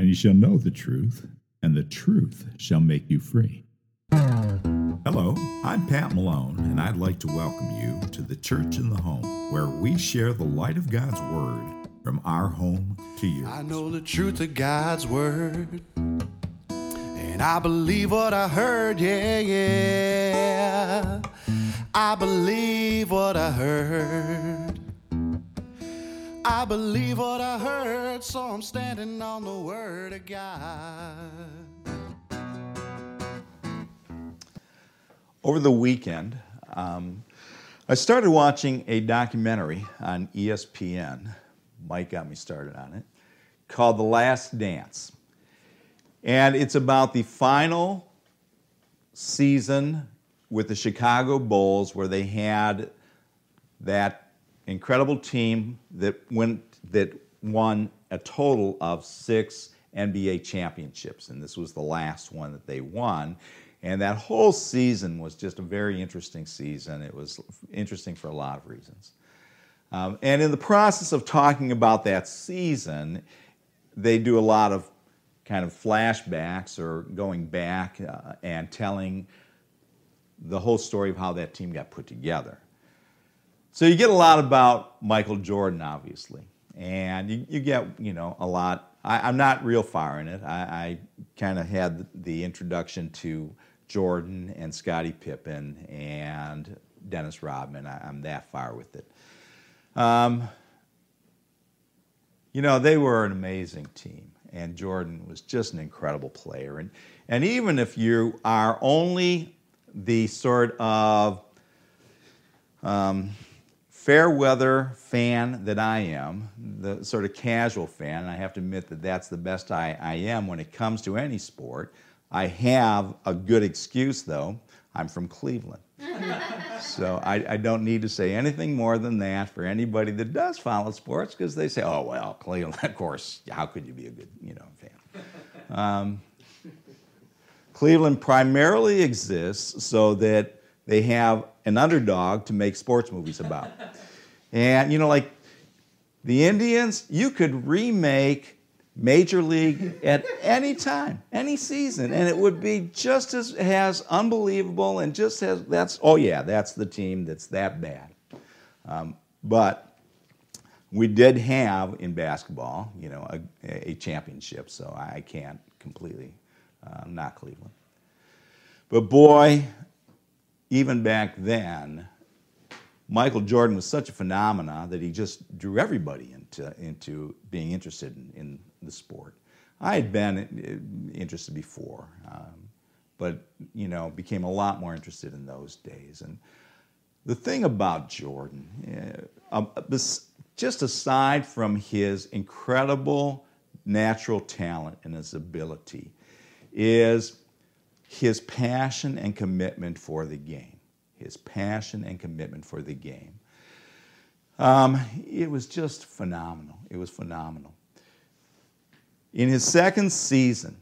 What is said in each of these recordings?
and you shall know the truth, and the truth shall make you free. Hello, I'm Pat Malone, and I'd like to welcome you to the Church in the Home, where we share the light of God's Word from our home to yours. I know the truth of God's word. And I believe what I heard, yeah, yeah. I believe what I heard. I believe what I heard, so I'm standing on the word of God. Over the weekend, um, I started watching a documentary on ESPN. Mike got me started on it, called The Last Dance. And it's about the final season with the Chicago Bulls, where they had that incredible team that went that won a total of six NBA championships, and this was the last one that they won. And that whole season was just a very interesting season. It was interesting for a lot of reasons. Um, and in the process of talking about that season, they do a lot of kind of flashbacks or going back uh, and telling the whole story of how that team got put together. So you get a lot about Michael Jordan, obviously, and you, you get you know a lot. I, I'm not real far in it. I, I kind of had the introduction to Jordan and Scottie Pippen and Dennis Rodman. I, I'm that far with it. Um, you know, they were an amazing team, and Jordan was just an incredible player. And, and even if you are only the sort of um, fair weather fan that I am, the sort of casual fan, and I have to admit that that's the best I, I am when it comes to any sport. I have a good excuse, though. I'm from Cleveland. so I, I don't need to say anything more than that for anybody that does follow sports because they say, oh, well, Cleveland, of course, how could you be a good you know, fan? Um, Cleveland primarily exists so that they have an underdog to make sports movies about. And, you know, like the Indians, you could remake Major League at any time, any season, and it would be just as, as unbelievable and just as that's, oh yeah, that's the team that's that bad. Um, but we did have in basketball, you know, a, a championship, so I can't completely uh, knock Cleveland. But boy, even back then, Michael Jordan was such a phenomenon that he just drew everybody into, into being interested in, in the sport. I had been interested before, um, but you know, became a lot more interested in those days. And the thing about Jordan, uh, um, just aside from his incredible natural talent and his ability, is his passion and commitment for the game. His passion and commitment for the game. Um, it was just phenomenal. It was phenomenal. In his second season,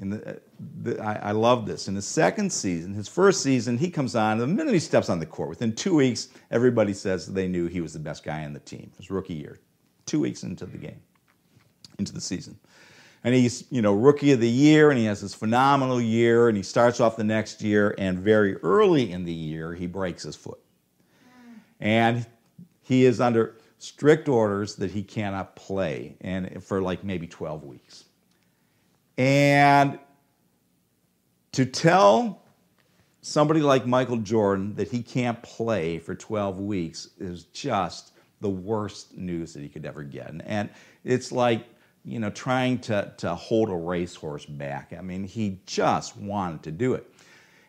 in the, the, I, I love this. In his second season, his first season, he comes on. The minute he steps on the court, within two weeks, everybody says they knew he was the best guy on the team. His rookie year, two weeks into the game, into the season and he's you know rookie of the year and he has this phenomenal year and he starts off the next year and very early in the year he breaks his foot. And he is under strict orders that he cannot play and for like maybe 12 weeks. And to tell somebody like michael jordan that he can't play for 12 weeks is just the worst news that he could ever get. And, and it's like you know, trying to, to hold a racehorse back. I mean, he just wanted to do it.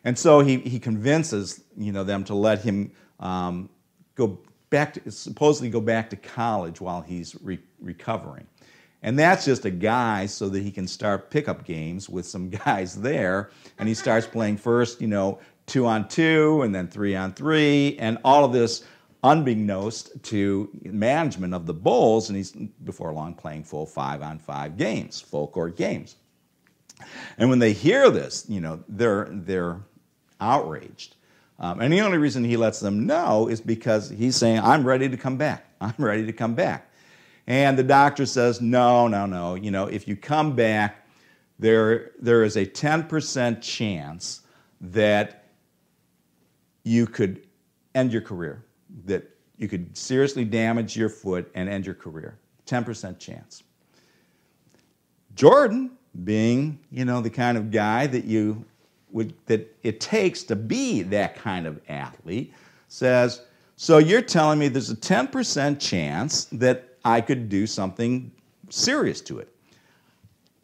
And so he, he convinces, you know, them to let him um, go back to, supposedly go back to college while he's re- recovering. And that's just a guy so that he can start pickup games with some guys there. And he starts playing first, you know, two on two and then three on three and all of this unbeknownst to management of the Bulls, and he's before long playing full five on five games, full court games. And when they hear this, you know, they're, they're outraged. Um, and the only reason he lets them know is because he's saying, I'm ready to come back. I'm ready to come back. And the doctor says, no, no, no. You know, if you come back, there, there is a 10% chance that you could end your career, that you could seriously damage your foot and end your career. 10% chance. Jordan, being, you know, the kind of guy that you would, that it takes to be that kind of athlete, says, So you're telling me there's a 10% chance that I could do something serious to it.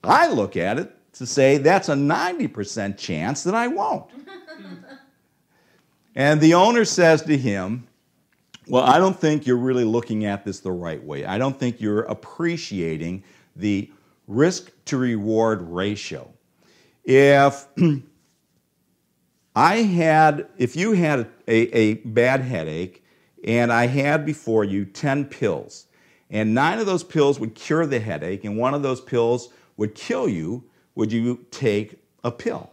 I look at it to say that's a 90% chance that I won't. and the owner says to him, Well, I don't think you're really looking at this the right way. I don't think you're appreciating the risk to reward ratio. If I had, if you had a, a bad headache and I had before you 10 pills, and nine of those pills would cure the headache, and one of those pills would kill you, would you take a pill?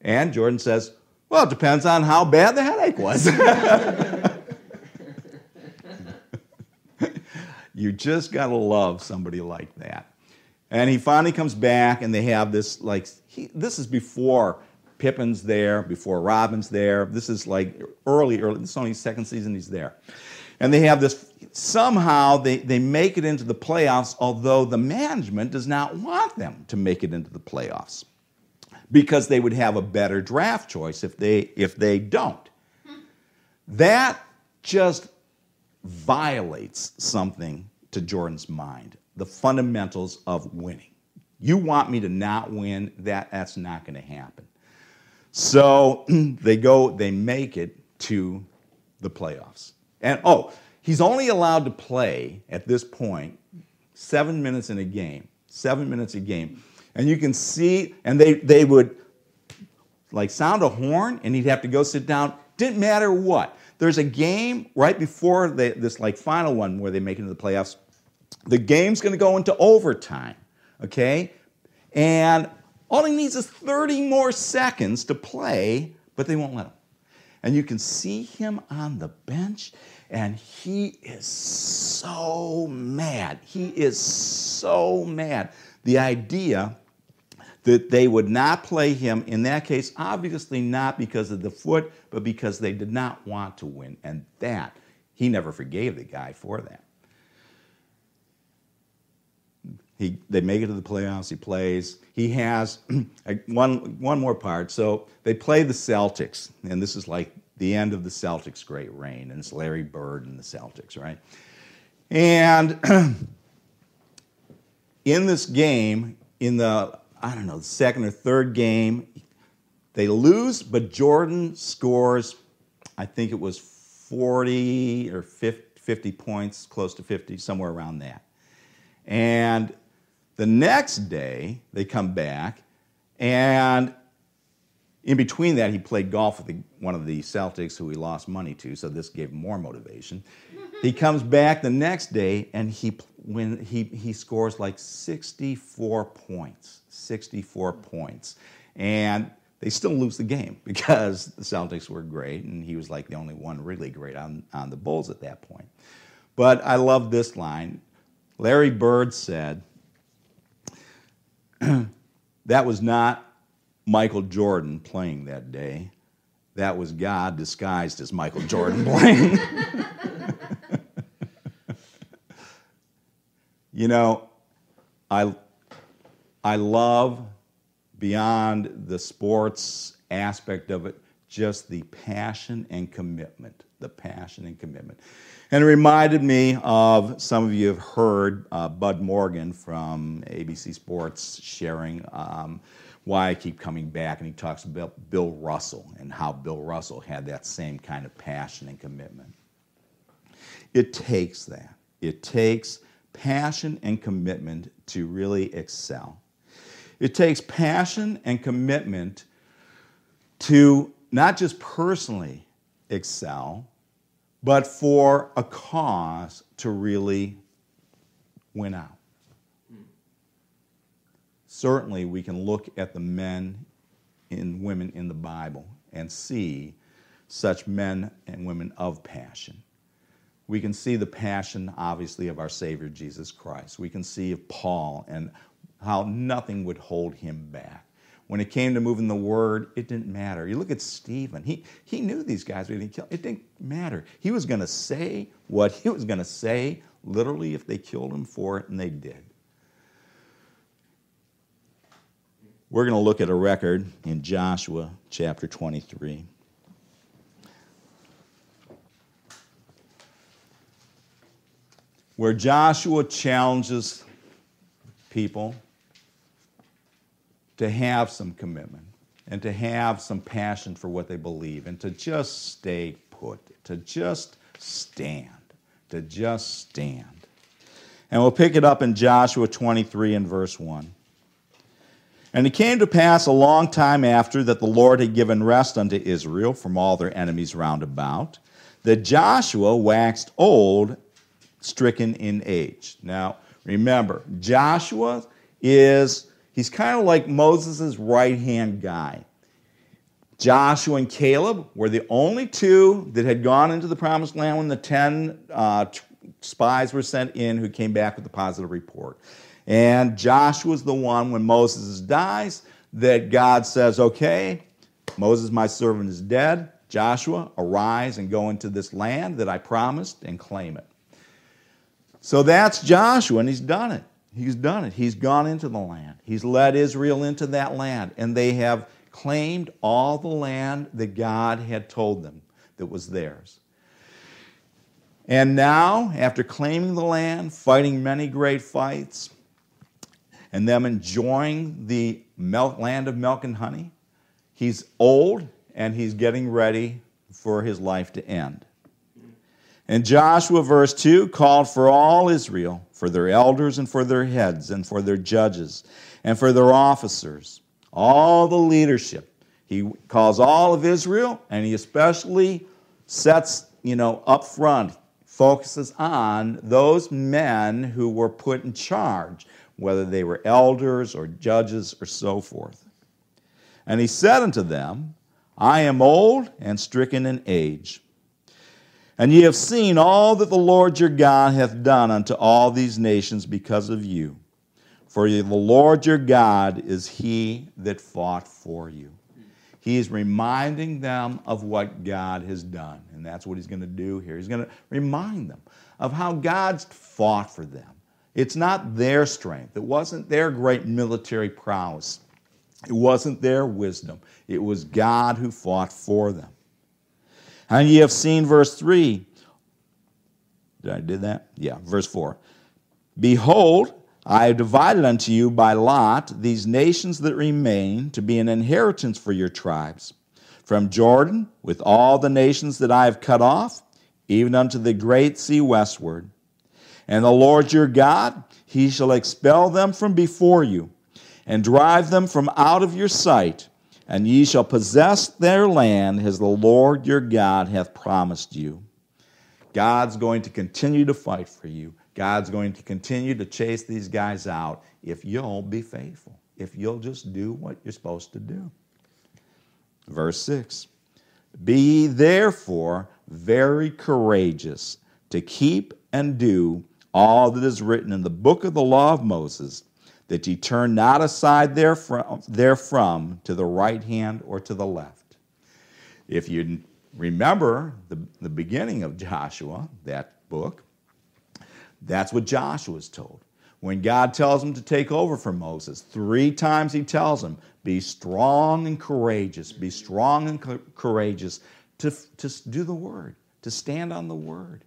And Jordan says, Well, it depends on how bad the headache was. you just got to love somebody like that. And he finally comes back, and they have this like, he, this is before Pippen's there, before Robin's there. This is like early, early, this is only second season he's there. And they have this, somehow they, they make it into the playoffs, although the management does not want them to make it into the playoffs because they would have a better draft choice if they, if they don't. That just violates something to Jordan's mind the fundamentals of winning. You want me to not win, that, that's not going to happen. So they go, they make it to the playoffs. And oh, he's only allowed to play at this point seven minutes in a game, seven minutes a game. And you can see, and they, they would like sound a horn and he'd have to go sit down. Didn't matter what. There's a game right before they, this like final one where they make it into the playoffs. The game's going to go into overtime, okay? And all he needs is 30 more seconds to play, but they won't let him. And you can see him on the bench, and he is so mad. He is so mad. The idea that they would not play him, in that case, obviously not because of the foot, but because they did not want to win. And that, he never forgave the guy for that. He, they make it to the playoffs. He plays. He has one, one more part. So they play the Celtics, and this is like the end of the Celtics' great reign, and it's Larry Bird and the Celtics, right? And in this game, in the, I don't know, the second or third game, they lose, but Jordan scores, I think it was 40 or 50, 50 points, close to 50, somewhere around that. And the next day, they come back, and in between that, he played golf with the, one of the Celtics who he lost money to, so this gave him more motivation. he comes back the next day, and he, when he, he scores like 64 points. 64 points. And they still lose the game because the Celtics were great, and he was like the only one really great on, on the Bulls at that point. But I love this line. Larry Bird said, that was not Michael Jordan playing that day. That was God disguised as Michael Jordan playing. you know, I, I love beyond the sports aspect of it just the passion and commitment. The passion and commitment. And it reminded me of some of you have heard uh, Bud Morgan from ABC Sports sharing um, why I keep coming back, and he talks about Bill Russell and how Bill Russell had that same kind of passion and commitment. It takes that. It takes passion and commitment to really excel. It takes passion and commitment to not just personally excel, but for a cause to really win out. Certainly, we can look at the men and women in the Bible and see such men and women of passion. We can see the passion, obviously, of our Savior Jesus Christ. We can see of Paul and how nothing would hold him back. When it came to moving the word, it didn't matter. You look at Stephen. He, he knew these guys were going to kill. It didn't matter. He was going to say what he was going to say, literally, if they killed him for it, and they did. We're going to look at a record in Joshua chapter 23. Where Joshua challenges people to have some commitment and to have some passion for what they believe and to just stay put, to just stand, to just stand. And we'll pick it up in Joshua 23 and verse 1. And it came to pass a long time after that the Lord had given rest unto Israel from all their enemies round about, that Joshua waxed old, stricken in age. Now, remember, Joshua is, he's kind of like Moses' right hand guy. Joshua and Caleb were the only two that had gone into the promised land when the 10 uh, spies were sent in who came back with a positive report. And Joshua's the one when Moses dies that God says, okay, Moses, my servant, is dead. Joshua, arise and go into this land that I promised and claim it. So that's Joshua, and he's done it. He's done it. He's gone into the land. He's led Israel into that land, and they have claimed all the land that God had told them that was theirs. And now, after claiming the land, fighting many great fights, and them enjoying the milk, land of milk and honey. He's old and he's getting ready for his life to end. And Joshua, verse 2, called for all Israel, for their elders and for their heads and for their judges and for their officers, all the leadership. He calls all of Israel and he especially sets, you know, up front, focuses on those men who were put in charge whether they were elders or judges or so forth. And he said unto them, I am old and stricken in age. And ye have seen all that the Lord your God hath done unto all these nations because of you. For the Lord your God is he that fought for you. He is reminding them of what God has done. And that's what he's going to do here. He's going to remind them of how God's fought for them it's not their strength. It wasn't their great military prowess. It wasn't their wisdom. It was God who fought for them. And ye have seen verse 3. Did I do that? Yeah, verse 4. Behold, I have divided unto you by lot these nations that remain to be an inheritance for your tribes. From Jordan, with all the nations that I have cut off, even unto the great sea westward and the Lord your God, he shall expel them from before you, and drive them from out of your sight, and ye shall possess their land as the Lord your God hath promised you. God's going to continue to fight for you. God's going to continue to chase these guys out if you'll be faithful, if you'll just do what you're supposed to do. Verse 6 Be ye therefore very courageous to keep and do all that is written in the book of the law of Moses, that ye turn not aside therefrom, therefrom to the right hand or to the left. If you remember the, the beginning of Joshua, that book, that's what Joshua is told. When God tells him to take over for Moses, three times he tells him, Be strong and courageous, be strong and co- courageous to, to do the word, to stand on the word.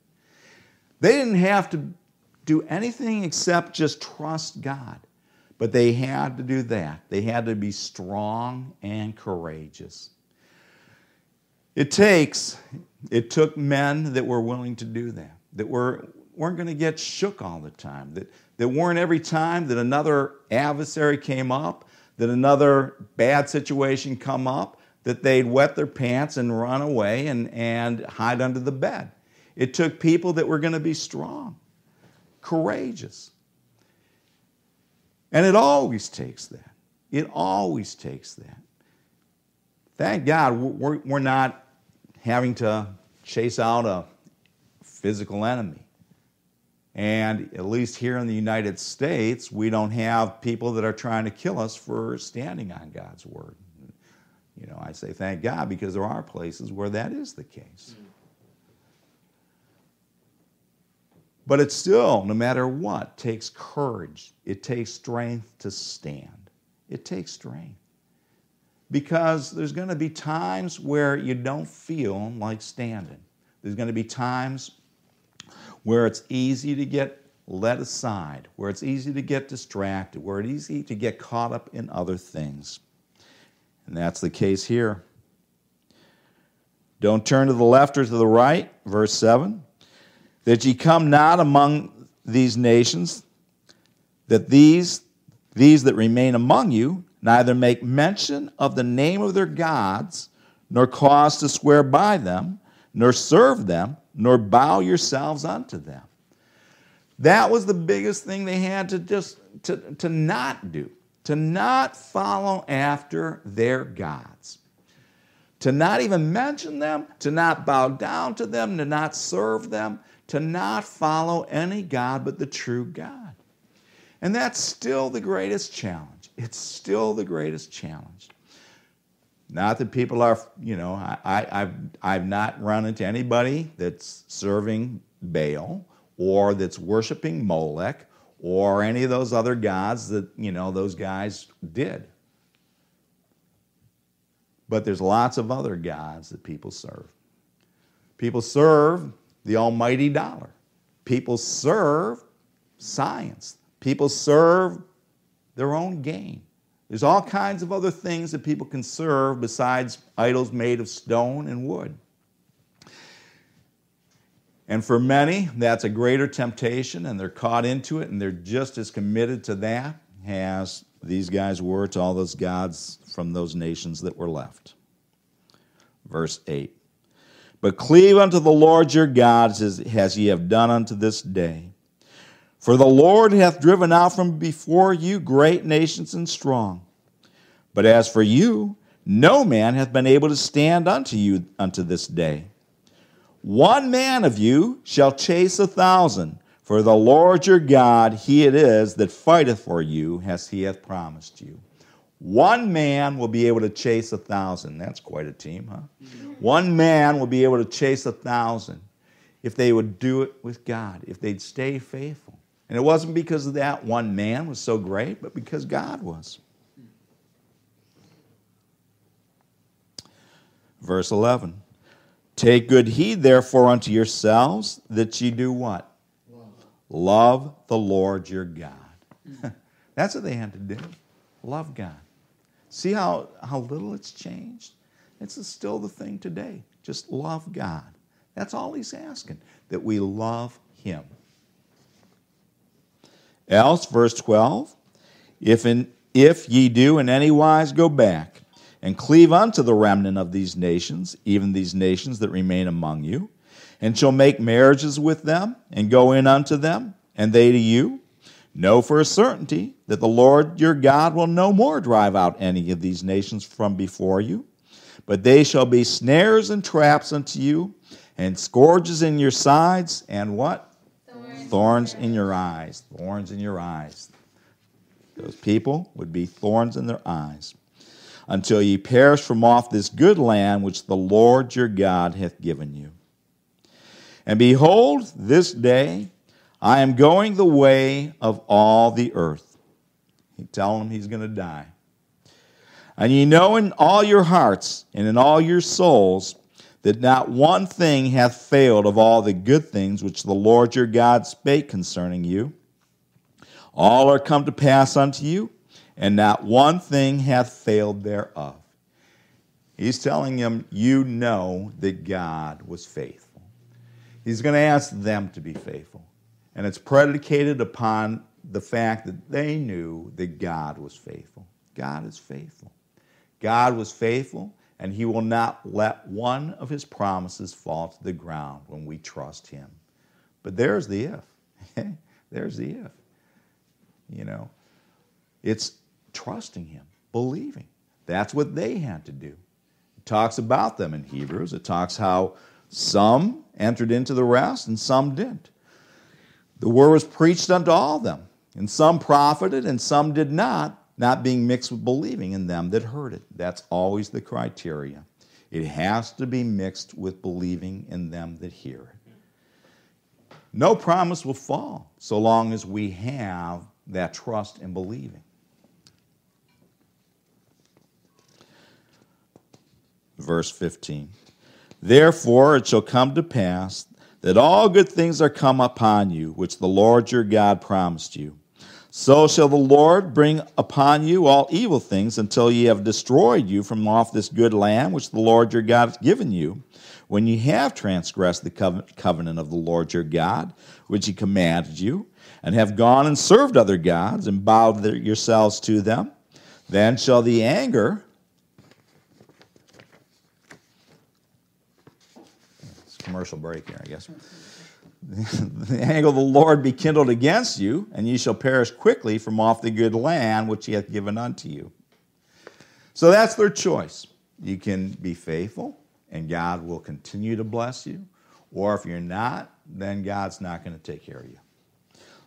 They didn't have to do anything except just trust God. But they had to do that. They had to be strong and courageous. It takes, it took men that were willing to do that, that were, weren't going to get shook all the time, that, that weren't every time that another adversary came up, that another bad situation come up, that they'd wet their pants and run away and, and hide under the bed. It took people that were going to be strong courageous. And it always takes that. It always takes that. Thank God we're, we're not having to chase out a physical enemy. And at least here in the United States, we don't have people that are trying to kill us for standing on God's word. You know, I say thank God because there are places where that is the case. But it still, no matter what, takes courage. It takes strength to stand. It takes strength. Because there's going to be times where you don't feel like standing. There's going to be times where it's easy to get led aside, where it's easy to get distracted, where it's easy to get caught up in other things. And that's the case here. Don't turn to the left or to the right, verse 7. That ye come not among these nations, that these, these that remain among you, neither make mention of the name of their gods, nor cause to swear by them, nor serve them, nor bow yourselves unto them. That was the biggest thing they had to just to, to not do, to not follow after their gods. To not even mention them, to not bow down to them, to not serve them, to not follow any God but the true God. And that's still the greatest challenge. It's still the greatest challenge. Not that people are, you know, I, have I've not run into anybody that's serving Baal or that's worshiping Molech or any of those other gods that, you know, those guys did. But there's lots of other gods that people serve. People serve the almighty dollar. People serve science. People serve their own gain. There's all kinds of other things that people can serve besides idols made of stone and wood. And for many, that's a greater temptation, and they're caught into it, and they're just as committed to that as these guys were to all those gods from those nations that were left. Verse 8 But cleave unto the Lord your God as, ye have done unto this day for the Lord hath driven out from before you great nations and strong. But as for you, no man hath been able to stand unto you unto this day. One man of you shall chase a thousand, for the Lord your God, he it is that fighteth for you, as he hath promised you. One man will be able to chase a thousand. That's quite a team, huh? One man will be able to chase a thousand if they would do it with God, if they'd stay faithful. And it wasn't because of that one man was so great, but because God was. Verse 11 Take good heed, therefore, unto yourselves that ye do what? Love, Love the Lord your God. That's what they had to do. Love God. See how, how little it's changed? It's still the thing today. Just love God. That's all he's asking, that we love him. Else, verse 12, if, in, if ye do in any wise go back and cleave unto the remnant of these nations, even these nations that remain among you, and shall make marriages with them, and go in unto them, and they to you, know for a certainty that the Lord your God will no more drive out any of these nations from before you, but they shall be snares and traps unto you, and scourges in your sides, and what? thorns in your eyes. Thorns in your eyes. Those people would be thorns in their eyes until ye perish from off this good land which the Lord your God hath given you. And behold, this day I am going the way of all the earth. He telling him he's going to die. And ye know in all your hearts and in all your souls that not one thing hath failed of all the good things which the Lord your God spake concerning you. All are come to pass unto you, and not one thing hath failed thereof. He's telling them, You know that God was faithful. He's going to ask them to be faithful. And it's predicated upon the fact that they knew that God was faithful. God is faithful. God was faithful and he will not let one of his promises fall to the ground when we trust him. But there's the if. there's the if. You know, it's trusting him, believing. That's what they had to do. It talks about them in Hebrews. It talks how Some entered into the rest, and some didn't. The word was preached unto all them, and some profited, and some did not, not being mixed with believing in them that heard it. That's always the criteria. It has to be mixed with believing in them that hear it. No promise will fall so long as we have that trust and believing. Verse 15. Therefore it shall come to pass that all good things are come upon you, which the Lord your God promised you. So shall the Lord bring upon you all evil things until ye have destroyed you from off this good land which the Lord your God hath given you, when ye have transgressed the covenant of the Lord your God, which he commanded you, and have gone and served other gods, and bowed yourselves to them. Then shall the anger commercial break here, I guess. the anger of the Lord be kindled against you, and ye shall perish quickly from off the good land which he hath given unto you. So that's their choice. You can be faithful, and God will continue to bless you. Or if you're not, then God's not going to take care of you.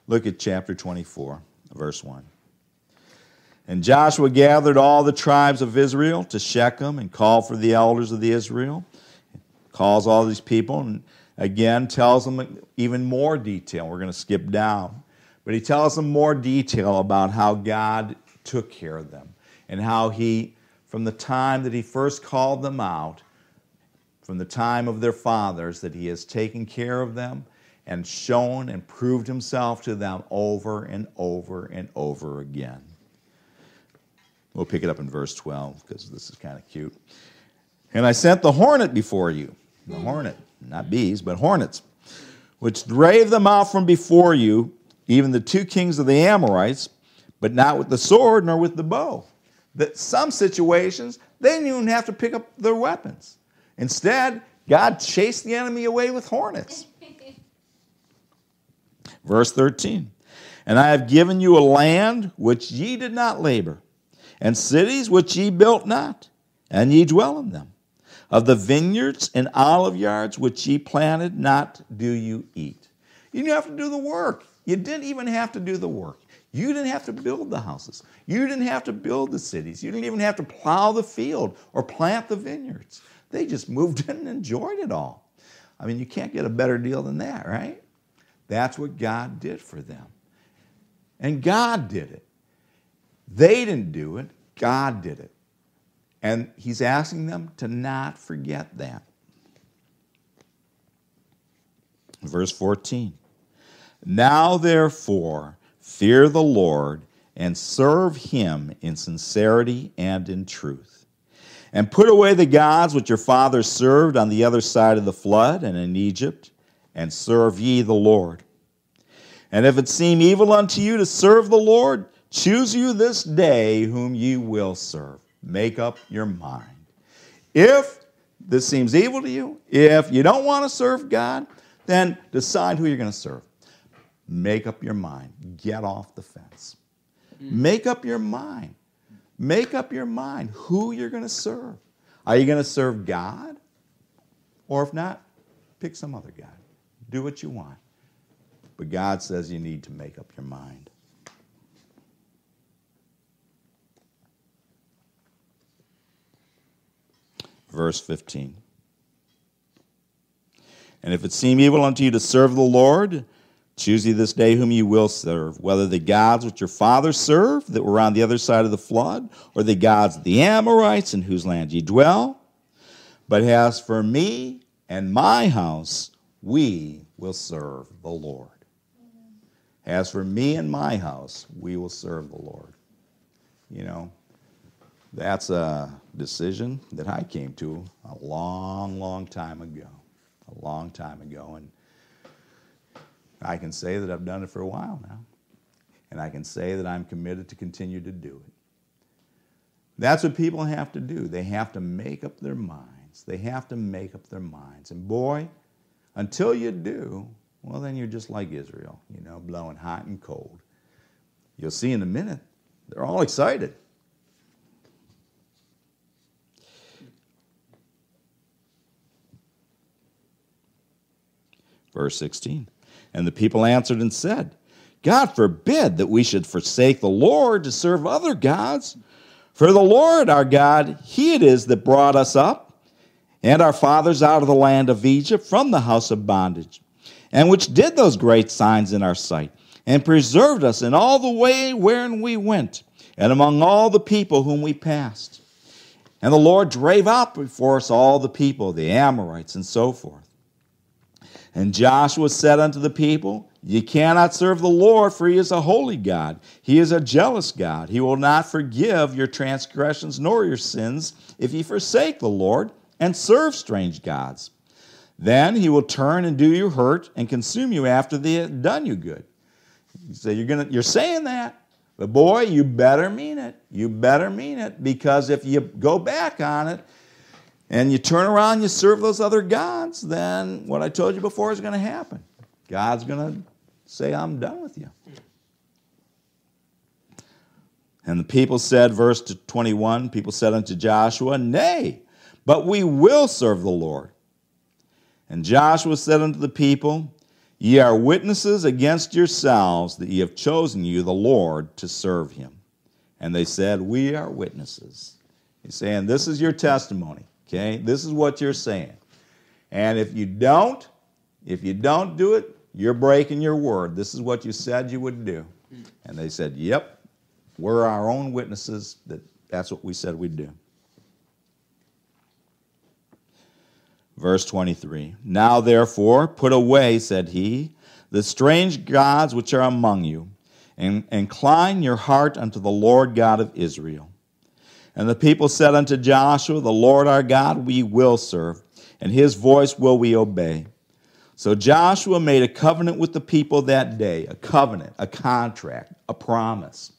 Look at chapter 24, verse 1. And Joshua gathered all the tribes of Israel to Shechem and called for the elders of the Israel calls all these people and again tells them even more detail. We're going to skip down. But he tells them more detail about how God took care of them and how he, from the time that he first called them out, from the time of their fathers, that he has taken care of them and shown and proved himself to them over and over and over again. We'll pick it up in verse 12 because this is kind of cute. And I sent the hornet before you the hornet, not bees, but hornets, which drave them out from before you, even the two kings of the Amorites, but not with the sword nor with the bow. That some situations, they didn't even have to pick up their weapons. Instead, God chased the enemy away with hornets. Verse 13 And I have given you a land which ye did not labor, and cities which ye built not, and ye dwell in them. Of the vineyards and olive yards which ye planted, not do you eat. You didn't have to do the work. You didn't even have to do the work. You didn't have to build the houses. You didn't have to build the cities. You didn't even have to plow the field or plant the vineyards. They just moved in and enjoyed it all. I mean, you can't get a better deal than that, right? That's what God did for them. And God did it. They didn't do it, God did it. And he's asking them to not forget that. Verse 14 Now therefore, fear the Lord and serve him in sincerity and in truth. And put away the gods which your fathers served on the other side of the flood and in Egypt, and serve ye the Lord. And if it seem evil unto you to serve the Lord, choose you this day whom ye will serve Make up your mind. If this seems evil to you, if you don't want to serve God, then decide who you're going to serve. Make up your mind. Get off the fence. Mm. Make up your mind. Make up your mind who you're going to serve. Are you going to serve God? Or if not, pick some other God. Do what you want. But God says you need to make up your mind. Verse 15. And if it seem evil unto you to serve the Lord, choose ye this day whom ye will serve, whether the gods which your fathers served that were on the other side of the flood, or the gods of the Amorites in whose land ye dwell. But as for me and my house, we will serve the Lord. As for me and my house, we will serve the Lord. You know, that's a decision that I came to a long, long time ago. A long time ago. And I can say that I've done it for a while now. And I can say that I'm committed to continue to do it. That's what people have to do. They have to make up their minds. They have to make up their minds. And boy, until you do, well, then you're just like Israel, you know, blowing hot and cold. You'll see in a minute, they're all excited. Verse 16. And the people answered and said, God forbid that we should forsake the Lord to serve other gods. For the Lord our God, He it is that brought us up and our fathers out of the land of Egypt from the house of bondage, and which did those great signs in our sight, and preserved us in all the way wherein we went, and among all the people whom we passed. And the Lord drave out before us all the people, the Amorites, and so forth. And Joshua said unto the people, Ye cannot serve the Lord, for he is a holy God. He is a jealous God. He will not forgive your transgressions nor your sins if ye forsake the Lord and serve strange gods. Then he will turn and do you hurt and consume you after they have done you good. You say you're gonna you're saying that, but boy, you better mean it. You better mean it because if you go back on it and you turn around, you serve those other gods, then what I told you before is going to happen. God's going to say, I'm done with you. And the people said, verse 21, people said unto Joshua, Nay, but we will serve the Lord. And Joshua said unto the people, Ye are witnesses against yourselves that ye have chosen you the Lord to serve him. And they said, We are witnesses. He's saying, This is your testimony. Okay? This is what you're saying. And if you don't, if you don't do it, you're breaking your word. This is what you said you would do. And they said, Yep, we're our own witnesses that that's what we said we'd do. Verse 23 Now therefore, put away, said he, the strange gods which are among you, and incline your heart unto the Lord God of Israel. And the people said unto Joshua, The Lord our God we will serve, and his voice will we obey. So Joshua made a covenant with the people that day a covenant, a contract, a promise.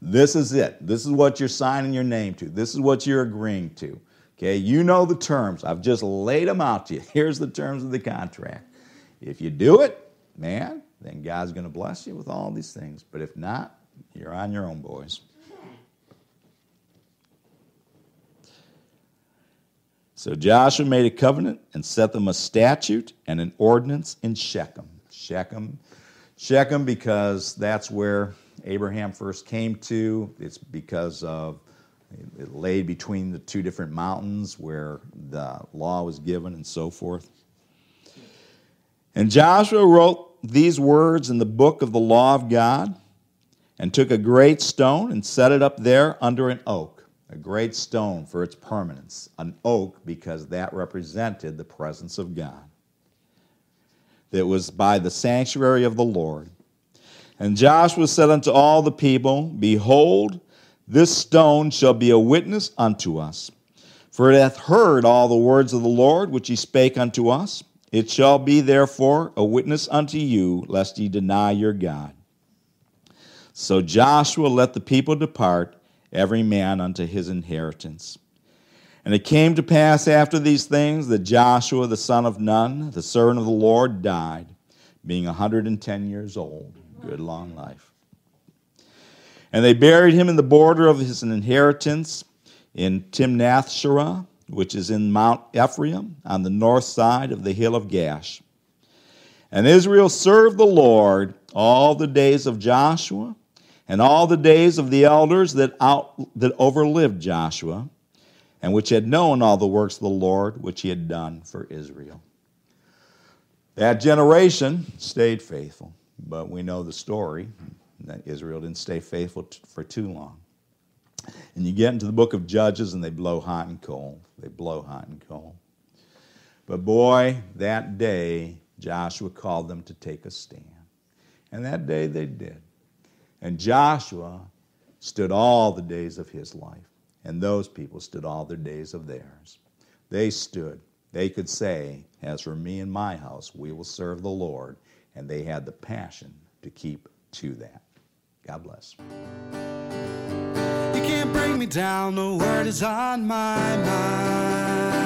This is it. This is what you're signing your name to. This is what you're agreeing to. Okay, you know the terms. I've just laid them out to you. Here's the terms of the contract. If you do it, man, then God's going to bless you with all these things. But if not, you're on your own, boys. So Joshua made a covenant and set them a statute and an ordinance in Shechem. Shechem, Shechem, because that's where Abraham first came to. It's because of it lay between the two different mountains where the law was given and so forth. And Joshua wrote these words in the book of the law of God and took a great stone and set it up there under an oak a great stone for its permanence, an oak because that represented the presence of God. That was by the sanctuary of the Lord. And Joshua said unto all the people, Behold, this stone shall be a witness unto us. For it hath heard all the words of the Lord which he spake unto us. It shall be therefore a witness unto you, lest ye deny your God. So Joshua let the people depart every man unto his inheritance. And it came to pass after these things that Joshua the son of Nun, the servant of the Lord, died, being a 110 years old. Good long life. And they buried him in the border of his inheritance in Timnath Serah, which is in Mount Ephraim, on the north side of the hill of Gaash. And Israel served the Lord all the days of Joshua and all the days of the elders that, out, that overlived Joshua, and which had known all the works of the Lord which he had done for Israel. That generation stayed faithful, but we know the story that Israel didn't stay faithful for too long. And you get into the book of Judges, and they blow hot and cold. They blow hot and cold. But boy, that day, Joshua called them to take a stand. And that day they did. And Joshua stood all the days of his life, and those people stood all the days of theirs. They stood. They could say, As for me and my house, we will serve the Lord. And they had the passion to keep to that. God bless. You can't bring me down, word is on my mind.